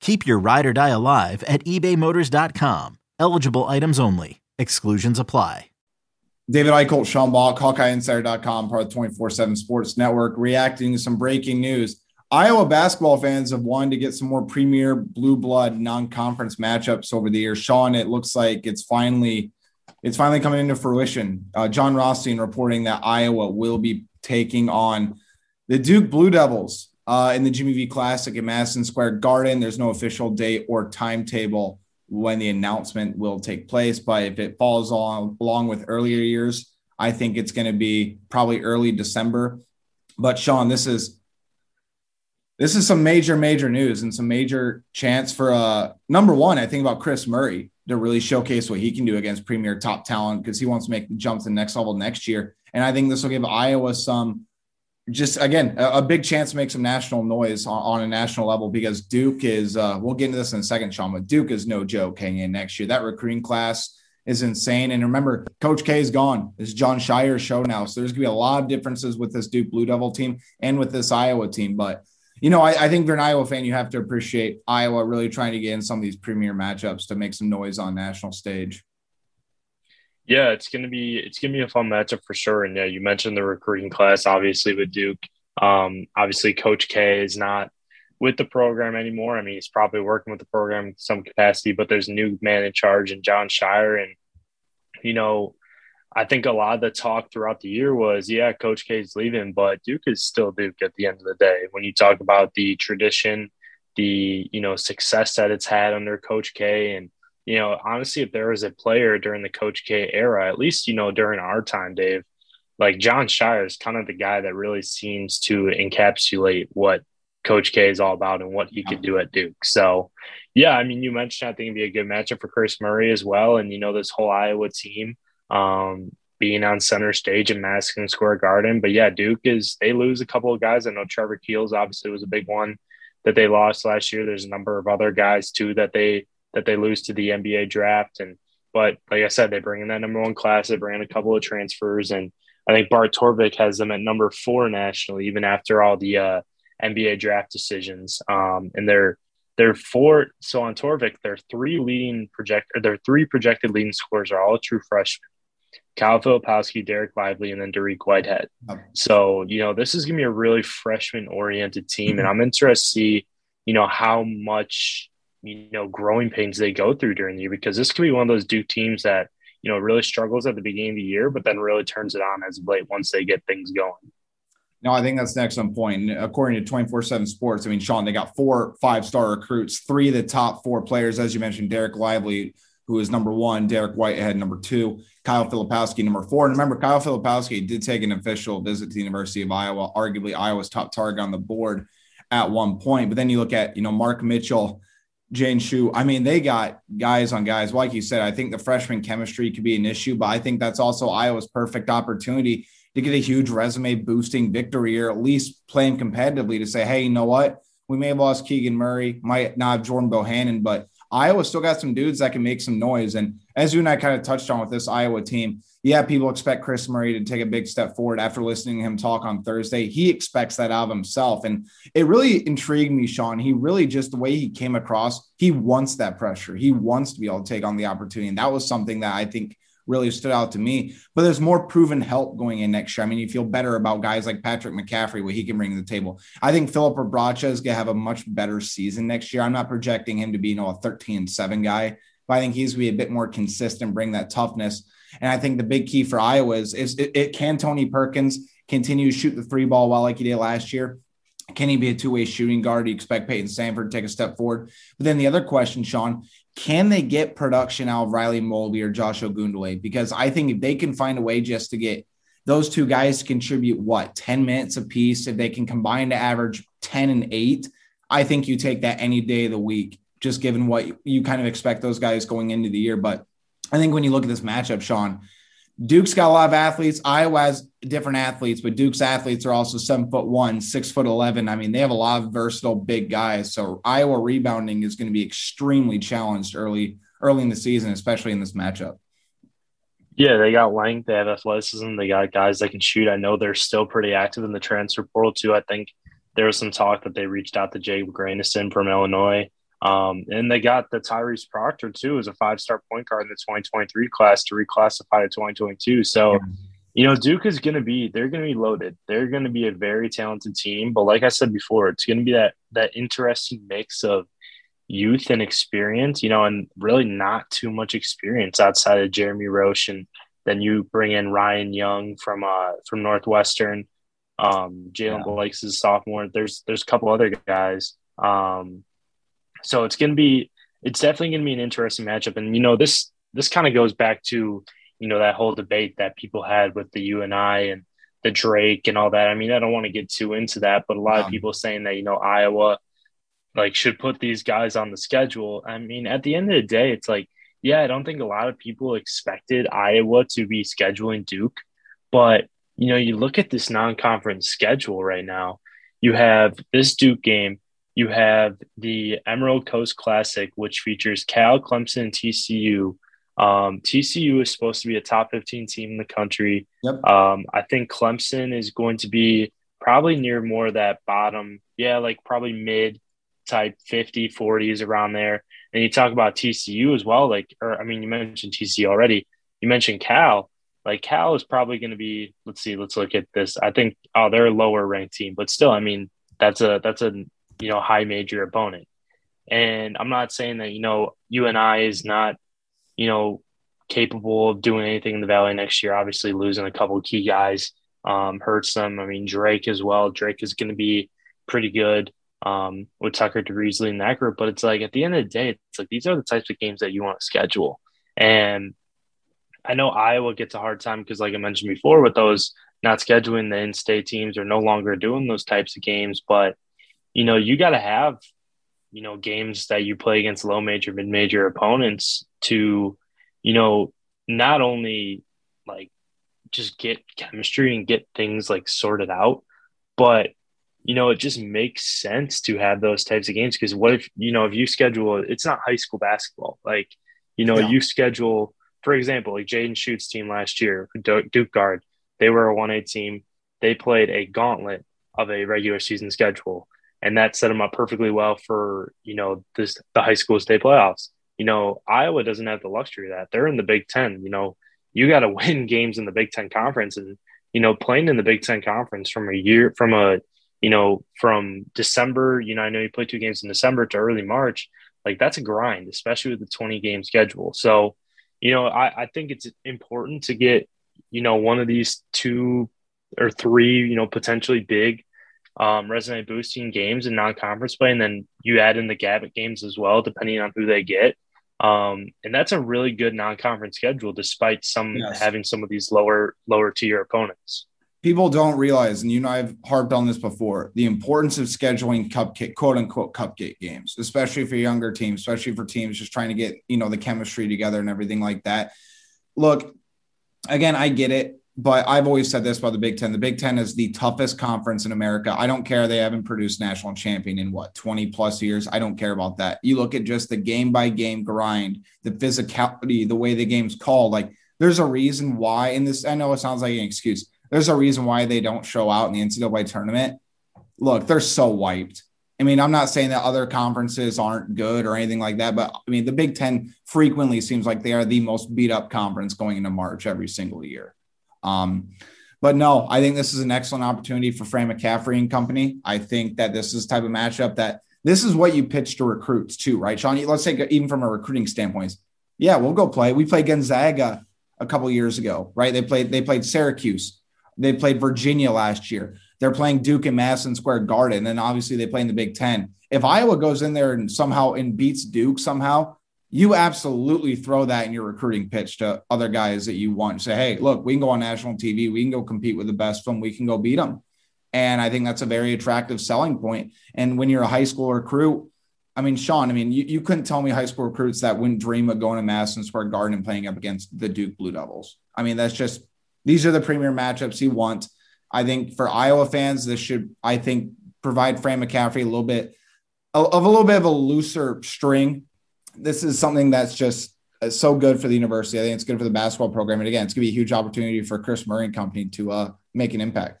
Keep your ride or die alive at ebaymotors.com. Eligible items only. Exclusions apply. David Eichholt, Sean Bach, HawkeyeInsider.com, part of the 24 7 Sports Network, reacting to some breaking news. Iowa basketball fans have wanted to get some more premier blue blood non-conference matchups over the years. Sean, it looks like it's finally it's finally coming into fruition. Uh, Jon Rothstein reporting that Iowa will be taking on the Duke Blue Devils uh, in the Jimmy V Classic at Madison Square Garden. There's no official date or timetable when the announcement will take place, but if it falls on, along with earlier years, I think it's going to be probably early December. But Sean, this is this is some major, major news and some major chance for uh number one. I think about Kris Murray to really showcase what he can do against premier top talent because he wants to make the jump to the next level next year. And I think this will give Iowa some just again a, a, big chance to make some national noise on, on a national level because Duke is. Uh, we'll get into this in a second, Sean, but Duke is no joke hanging in next year. That recruiting class is insane. And remember, Coach K is gone. It's Jon Scheyer's show now, so there's gonna be a lot of differences with this Duke Blue Devil team and with this Iowa team. But you know, I, I think if you're an Iowa fan, you have to appreciate Iowa really trying to get in some of these premier matchups to make some noise on national stage. Yeah, it's gonna be it's gonna be a fun matchup for sure. And yeah, you mentioned the recruiting class, obviously with Duke. Um, obviously, Coach K is not with the program anymore. I mean, he's probably working with the program in some capacity, but there's a new man in charge and Jon Scheyer. And, you know, I think a lot of the talk throughout the year was, yeah, Coach K is leaving, but Duke is still Duke at the end of the day. When you talk about the tradition, the, you know, success that it's had under Coach K and, you know, honestly, if there was a player during the Coach K era, at least, you know, during our time, Dave, like Jon Scheyer is kind of the guy that really seems to encapsulate what Coach K is all about and what he could do at Duke. So, yeah, I mean, you mentioned I think it'd be a good matchup for Kris Murray as well. And, you know, this whole Iowa team um, being on center stage in Madison Square Garden. But yeah, Duke is, they lose a couple of guys. I know Trevor Keels obviously was a big one that they lost last year. There's a number of other guys too that they that they lose to the NBA draft. And but like I said, they bring in that number one class. They bring in a couple of transfers, and I think Bart Torvik has them at number four nationally, even after all the uh, NBA draft decisions. Um, and they're they're four. So on Torvik, their three leading project or their three projected leading scores are all true freshmen. Kyle Filipowski, Dereck Lively, and then Dariq Whitehead. So, you know, this is going to be a really freshman oriented team. And I'm interested to see, you know, how much you know growing pains they go through during the year because this could be one of those Duke teams that you know really struggles at the beginning of the year, but then really turns it on as of late once they get things going. No, I think that's the excellent point. According to 24 7 Sports, I mean, Sean, they got four five star recruits, three of the top four players, as you mentioned, Dereck Lively, who is number one, Dariq Whitehead, number two, Kyle Filipowski, number four. And remember, Kyle Filipowski did take an official visit to the University of Iowa, arguably Iowa's top target on the board at one point. But then you look at, you know, Mark Mitchell Jaden Schutt. I mean, they got guys on guys. Like you said, I think the freshman chemistry could be an issue, but I think that's also Iowa's perfect opportunity to get a huge resume boosting victory or at least playing competitively to say, hey, you know what? We may have lost Keegan Murray, might not have Jordan Bohannon, but Iowa still got some dudes that can make some noise. And as you and I kind of touched on with this Iowa team, yeah, people expect Kris Murray to take a big step forward after listening to him talk on Thursday. He expects that out of himself. And it really intrigued me, Sean. He really just the way he came across, he wants that pressure. He wants to be able to take on the opportunity. And that was something that I think really stood out to me. But there's more proven help going in next year. I mean, you feel better about guys like Patrick McCaffery, what he can bring to the table. I think Filip Rebraca is going to have a much better season next year. I'm not projecting him to be, you know, a 13 7 guy, but I think he's going to be a bit more consistent, bring that toughness. And I think the big key for Iowa is, is it, it can Tony Perkins continue to shoot the three ball well like he did last year? Can he be a two way shooting guard? Do you expect Payton Sandfort to take a step forward? But then the other question, Sean, can they get production out of Riley Mulvey or Josh Ogundele? Because I think if they can find a way just to get those two guys to contribute what 10 minutes apiece, if they can combine to average 10 and 8, I think you take that any day of the week, just given what you kind of expect those guys going into the year. But I think when you look at this matchup, Sean, Duke's got a lot of athletes. Iowa has different athletes, but Duke's athletes are also seven foot one, six foot 11. I mean, they have a lot of versatile big guys. So Iowa rebounding is going to be extremely challenged early, early in the season, especially in this matchup. Yeah, they got length, they have athleticism, they got guys that can shoot. I know they're still pretty active in the transfer portal too. I think there was some talk that they reached out to Jay Grandison from Illinois. Um, and they got the Tyrese Proctor too as a five star point guard in the 2023 class to reclassify to 2022. So, you know, Duke is going to be, they're going to be loaded. They're going to be a very talented team. But like I said before, it's going to be that, that interesting mix of youth and experience, you know, and really not too much experience outside of Jeremy Roach. And then you bring in Ryan Young from, uh, from Northwestern. Um, Jalen yeah. Blake's a sophomore. There's, there's a couple other guys. Um, so it's going to be, it's definitely going to be an interesting matchup. And, you know, this, this kind of goes back to, you know, that whole debate that people had with the UNI and the Drake and all that. I mean, I don't want to get too into that, but a lot um, of people saying that, you know, Iowa like should put these guys on the schedule. I mean, at the end of the day, it's like, yeah, I don't think a lot of people expected Iowa to be scheduling Duke, but you know, you look at this non-conference schedule right now. You have this Duke game, you have the Emerald Coast Classic, which features Cal, Clemson, and TCU. Um, TCU is supposed to be a top 15 team in the country. Yep. Um, I think Clemson is going to be probably near more that bottom, yeah, like probably mid type 50, 40s around there. And you talk about TCU as well. Like, or I mean, you mentioned TCU already. You mentioned Cal. Like Cal is probably going to be. Let's see. Let's look at this. I think. Oh, they're a lower ranked team, but still, I mean, that's a that's a you know, high major opponent. And I'm not saying that, you know, UNI is not, you know, capable of doing anything in the Valley next year. Obviously, losing a couple key guys um, hurts them. I mean, Drake as well. Drake is going to be pretty good um, with Tucker DeVries in that group. But it's like at the end of the day, it's like these are the types of games that you want to schedule. And I know Iowa gets a hard time because, like I mentioned before, with those not scheduling the in state teams or no longer doing those types of games. But you know, you got to have, you know, games that you play against low major, mid major opponents to, you know, not only like just get chemistry and get things like sorted out, but you know, it just makes sense to have those types of games because what if, you know, if you schedule, it's not high school basketball. Like, you know, yeah. you schedule, for example, like Jaden Schutt's team last year, Duke Guard, they were a 1A team. They played a gauntlet of a regular season schedule and that set them up perfectly well for you know this the high school state playoffs. You know, Iowa doesn't have the luxury of that. They're in the Big Ten. You know, you got to win games in the Big Ten conference, and you know, playing in the Big Ten conference from a year from a you know from December. You know, I know you play two games in December to early March. Like that's a grind, especially with the twenty game schedule. So, you know, I, I think it's important to get you know one of these two or three you know potentially big um, resume boosting games and non-conference play, and then you add in the Gavitt games as well, depending on who they get. Um, and that's a really good non-conference schedule, despite some yes. having some of these lower lower tier opponents. People don't realize, and you know I've harped on this before, the importance of scheduling cupcake, quote unquote, cupcake games, especially for younger teams, especially for teams just trying to get you know the chemistry together and everything like that. Look, again, I get it but I've always said this about the Big Ten. The Big Ten is the toughest conference in America. I don't care they haven't produced national champion in what 20 plus years. I don't care about that. You look at just the game by game grind, the physicality, the way the game's called. Like there's a reason why in this. I know it sounds like an excuse. There's a reason why they don't show out in the NCAA tournament. Look, they're so wiped. I mean, I'm not saying that other conferences aren't good or anything like that, but I mean, the Big Ten frequently seems like they are the most beat up conference going into March every single year. Um, but no, I think this is an excellent opportunity for Fran McCaffery and company. I think that this is type of matchup that this is what you pitch to recruits too, right, Sean? Let's say even from a recruiting standpoint, yeah, we'll go play. We play Gonzaga a couple years ago, right? They played they played Syracuse, they played Virginia last year. They're playing Duke in Madison Square Garden, and obviously they play in the Big Ten. If Iowa goes in there and somehow and beats Duke somehow, you absolutely throw that in your recruiting pitch to other guys that you want. Say, hey, look, we can go on national TV, we can go compete with the best of them, we can go beat them. And I think that's a very attractive selling point. And when you're a high school recruit, I mean, Sean, I mean, you, you couldn't tell me high school recruits that wouldn't dream of going to Madison Square Garden and playing up against the Duke Blue Devils. I mean, that's just these are the premier matchups you want. I think for Iowa fans, this should, I think, provide Fran McCaffery a little bit of a little bit of a looser string. This is something that's just uh, so good for the university. I think it's good for the basketball program. And again, it's going to be a huge opportunity for Kris Murray and company to uh, make an impact.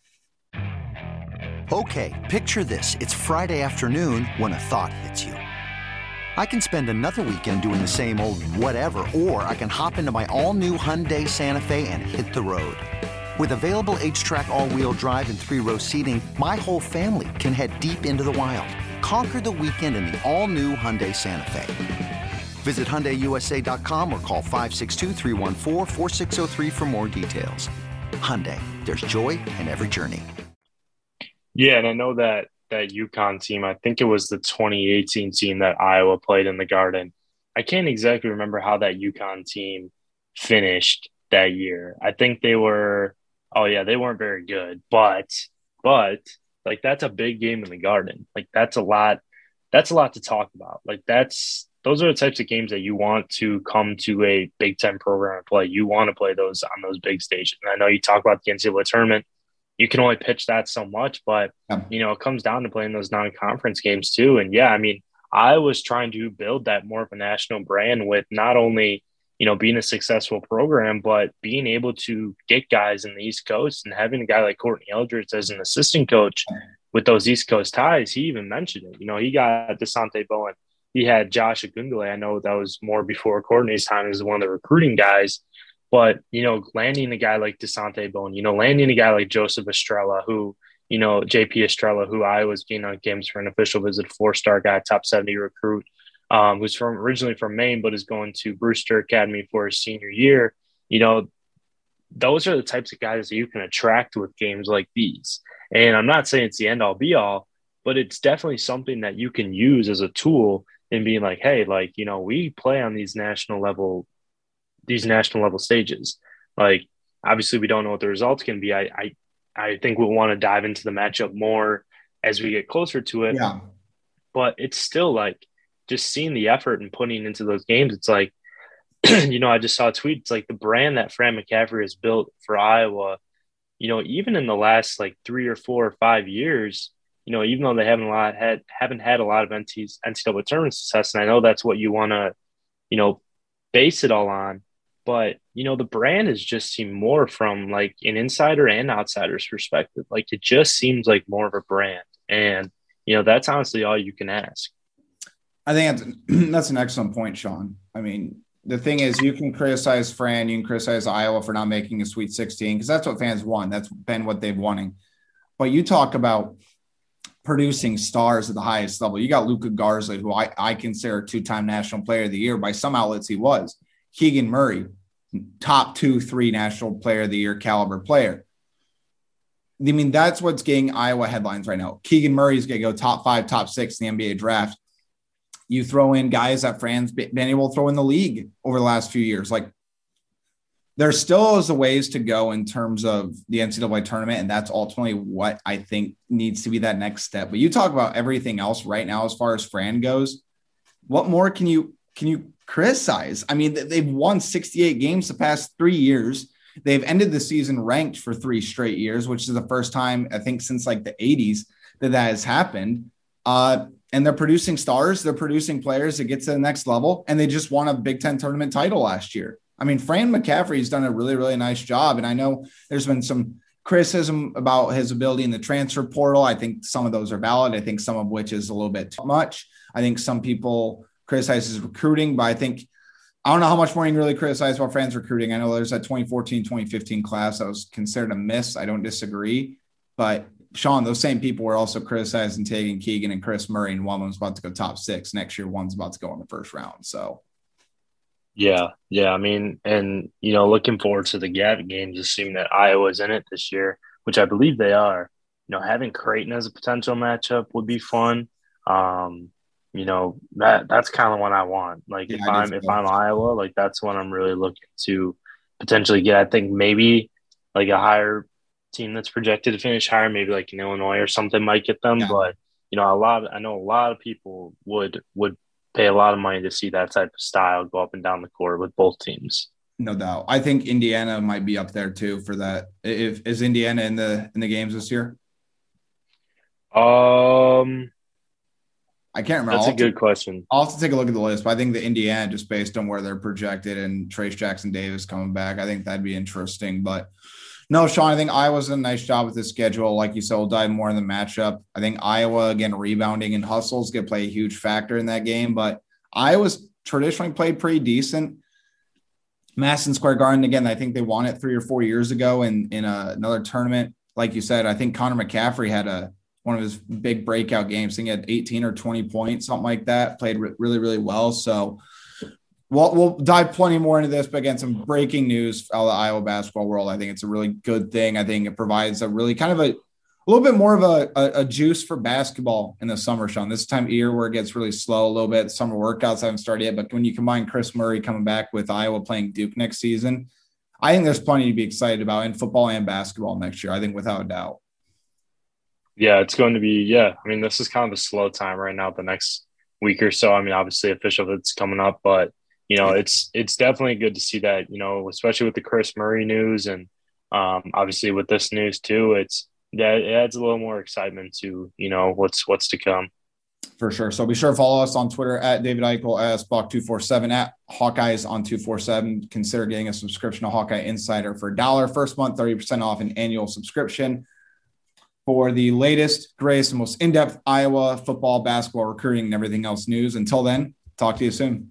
Okay, picture this. It's Friday afternoon when a thought hits you. I can spend another weekend doing the same old whatever, or I can hop into my all new Hyundai Santa Fe and hit the road. With available H track, all wheel drive, and three row seating, my whole family can head deep into the wild. Conquer the weekend in the all new Hyundai Santa Fe. Visit HyundaiUSA.com or call 562 for more details. Hyundai, there's joy in every journey. Yeah, and I know that that UConn team. I think it was the 2018 team that Iowa played in the Garden. I can't exactly remember how that UConn team finished that year. I think they were oh yeah, they weren't very good, but but like that's a big game in the Garden. Like that's a lot that's a lot to talk about. Like that's those are the types of games that you want to come to a Big Ten program and play. You want to play those on those big stages. And I know you talk about the NCAA tournament you can only pitch that so much, but yeah. you know, it comes down to playing those non-conference games too. And yeah, I mean, I was trying to build that more of a national brand with not only, you know, being a successful program, but being able to get guys in the East Coast and having a guy like Courtney Eldridge as an assistant coach with those East Coast ties. He even mentioned it. You know, he got Dasonte Bowen. He had Josh Ogundele. I know that was more before Courtney's time as one of the recruiting guys. But, you know, landing a guy like Dasonte Bowen, you know, landing a guy like Joseph Estrella, who, you know, JP Estrella, who I was being on games for an official visit, four star guy, top 70 recruit, um, who's from originally from Maine, but is going to Brewster Academy for his senior year. You know, those are the types of guys that you can attract with games like these. And I'm not saying it's the end all be all, but it's definitely something that you can use as a tool in being like, hey, like, you know, we play on these national level these national level stages. Like obviously we don't know what the results can be. I I, I think we'll want to dive into the matchup more as we get closer to it. Yeah. But it's still like just seeing the effort and putting into those games. It's like, you know, I just saw a tweet. It's like the brand that Fran McCaffery has built for Iowa. You know, even in the last like three or four or five years, you know, even though they haven't a lot had haven't had a lot of NCAA tournament success, and I know that's what you want to, you know, base it all on but you know the brand has just seemed more from like an insider and outsider's perspective. Like it just seems like more of a brand and you know that's honestly all you can ask. I think that's, that's an excellent point sean. I mean the thing is you can criticize fran you can criticize iowa for not making a sweet 16 because that's what fans want that's been what they've wanting. But you talk about producing stars at the highest level you got Luka Garza who i, I consider a two-time national player of the year by some outlets he was keegan murray top two, three national player of the year caliber player. I mean, that's what's getting Iowa headlines right now. Keegan Murray's going to go top five, top six in the NBA draft. You throw in guys that Fran's been able to throw in the league over the last few years. Like, there still is a ways to go in terms of the NCAA tournament, and that's ultimately what I think needs to be that next step. But you talk about everything else right now as far as Fran goes. What more can you can you criticize? I mean, they've won 68 games the past three years. They've ended the season ranked for three straight years, which is the first time I think since like the 80s that that has happened. Uh, and they're producing stars, they're producing players that get to the next level, and they just won a Big Ten tournament title last year. I mean, Fran McCaffery's done a really, really nice job. And I know there's been some criticism about his ability in the transfer portal. I think some of those are valid. I think some of which is a little bit too much. I think some people criticize his recruiting, but I think I don't know how much more you can really criticize about Fran's recruiting. I know there's that 2014, 2015 class that was considered a miss. I don't disagree. But Sean, those same people were also criticizing Tegan Keegan and Kris Murray, and one of them's about to go top six next year. One's about to go in the first round. So, Yeah, yeah. I mean, and you know, looking forward to the Gap games, assuming that Iowa's in it this year, which I believe they are. You know, having Creighton as a potential matchup would be fun. Um, you know, that that's kind of what I want. Like yeah, if I'm if I'm Iowa, like that's what I'm really looking to potentially get. I think maybe like a higher team that's projected to finish higher, maybe like in Illinois or something might get them. Yeah. But you know, a lot I know a lot of people would would pay a lot of money to see that type of style go up and down the court with both teams. No doubt. I think Indiana might be up there too for that. If is Indiana in the in the games this year? Um I can't remember. That's a good to, question. I'll have to take a look at the list, but I think the Indiana, just based on where they're projected and Trayce Jackson Davis coming back, I think that'd be interesting. But no, Sean, I think Iowa's done a nice job with the schedule. Like you said, we'll dive more in the matchup. I think Iowa, again, rebounding and hustles could play a huge factor in that game. But Iowa's traditionally played pretty decent. Madison Square Garden, again, I think they won it three or four years ago in, in a, another tournament. Like you said, I think Connor McCaffery had a one of his big breakout games. I think he had 18 or 20 points, something like that. Played re- really, really well. So we'll, we'll dive plenty more into this. But again, some breaking news out of the Iowa basketball world. I think it's a really good thing. I think it provides a really kind of a, a little bit more of a, a, a, juice for basketball in the summer, Sean. This time of year where it gets really slow a little bit. Summer workouts haven't started yet, but when you combine Kris Murray coming back with Iowa playing Duke next season, I think there's plenty to be excited about in football and basketball next year. I think without a doubt. Yeah, it's going to be. Yeah, I mean, this is kind of a slow time right now. The next week or so. I mean, obviously, official it's coming up, but you know, it's it's definitely good to see that. You know, especially with the Kris Murray news, and um, obviously with this news too. It's that it adds a little more excitement to you know what's what's to come. For sure. So be sure to follow us on Twitter at David Eichel, as Buck247, at Hawkeyes on 247. Consider getting a subscription to Hawkeye Insider for a dollar. First month, 30% off an annual subscription for the latest, greatest, most in depth Iowa football, basketball, recruiting, and everything else news. Until then, talk to you soon.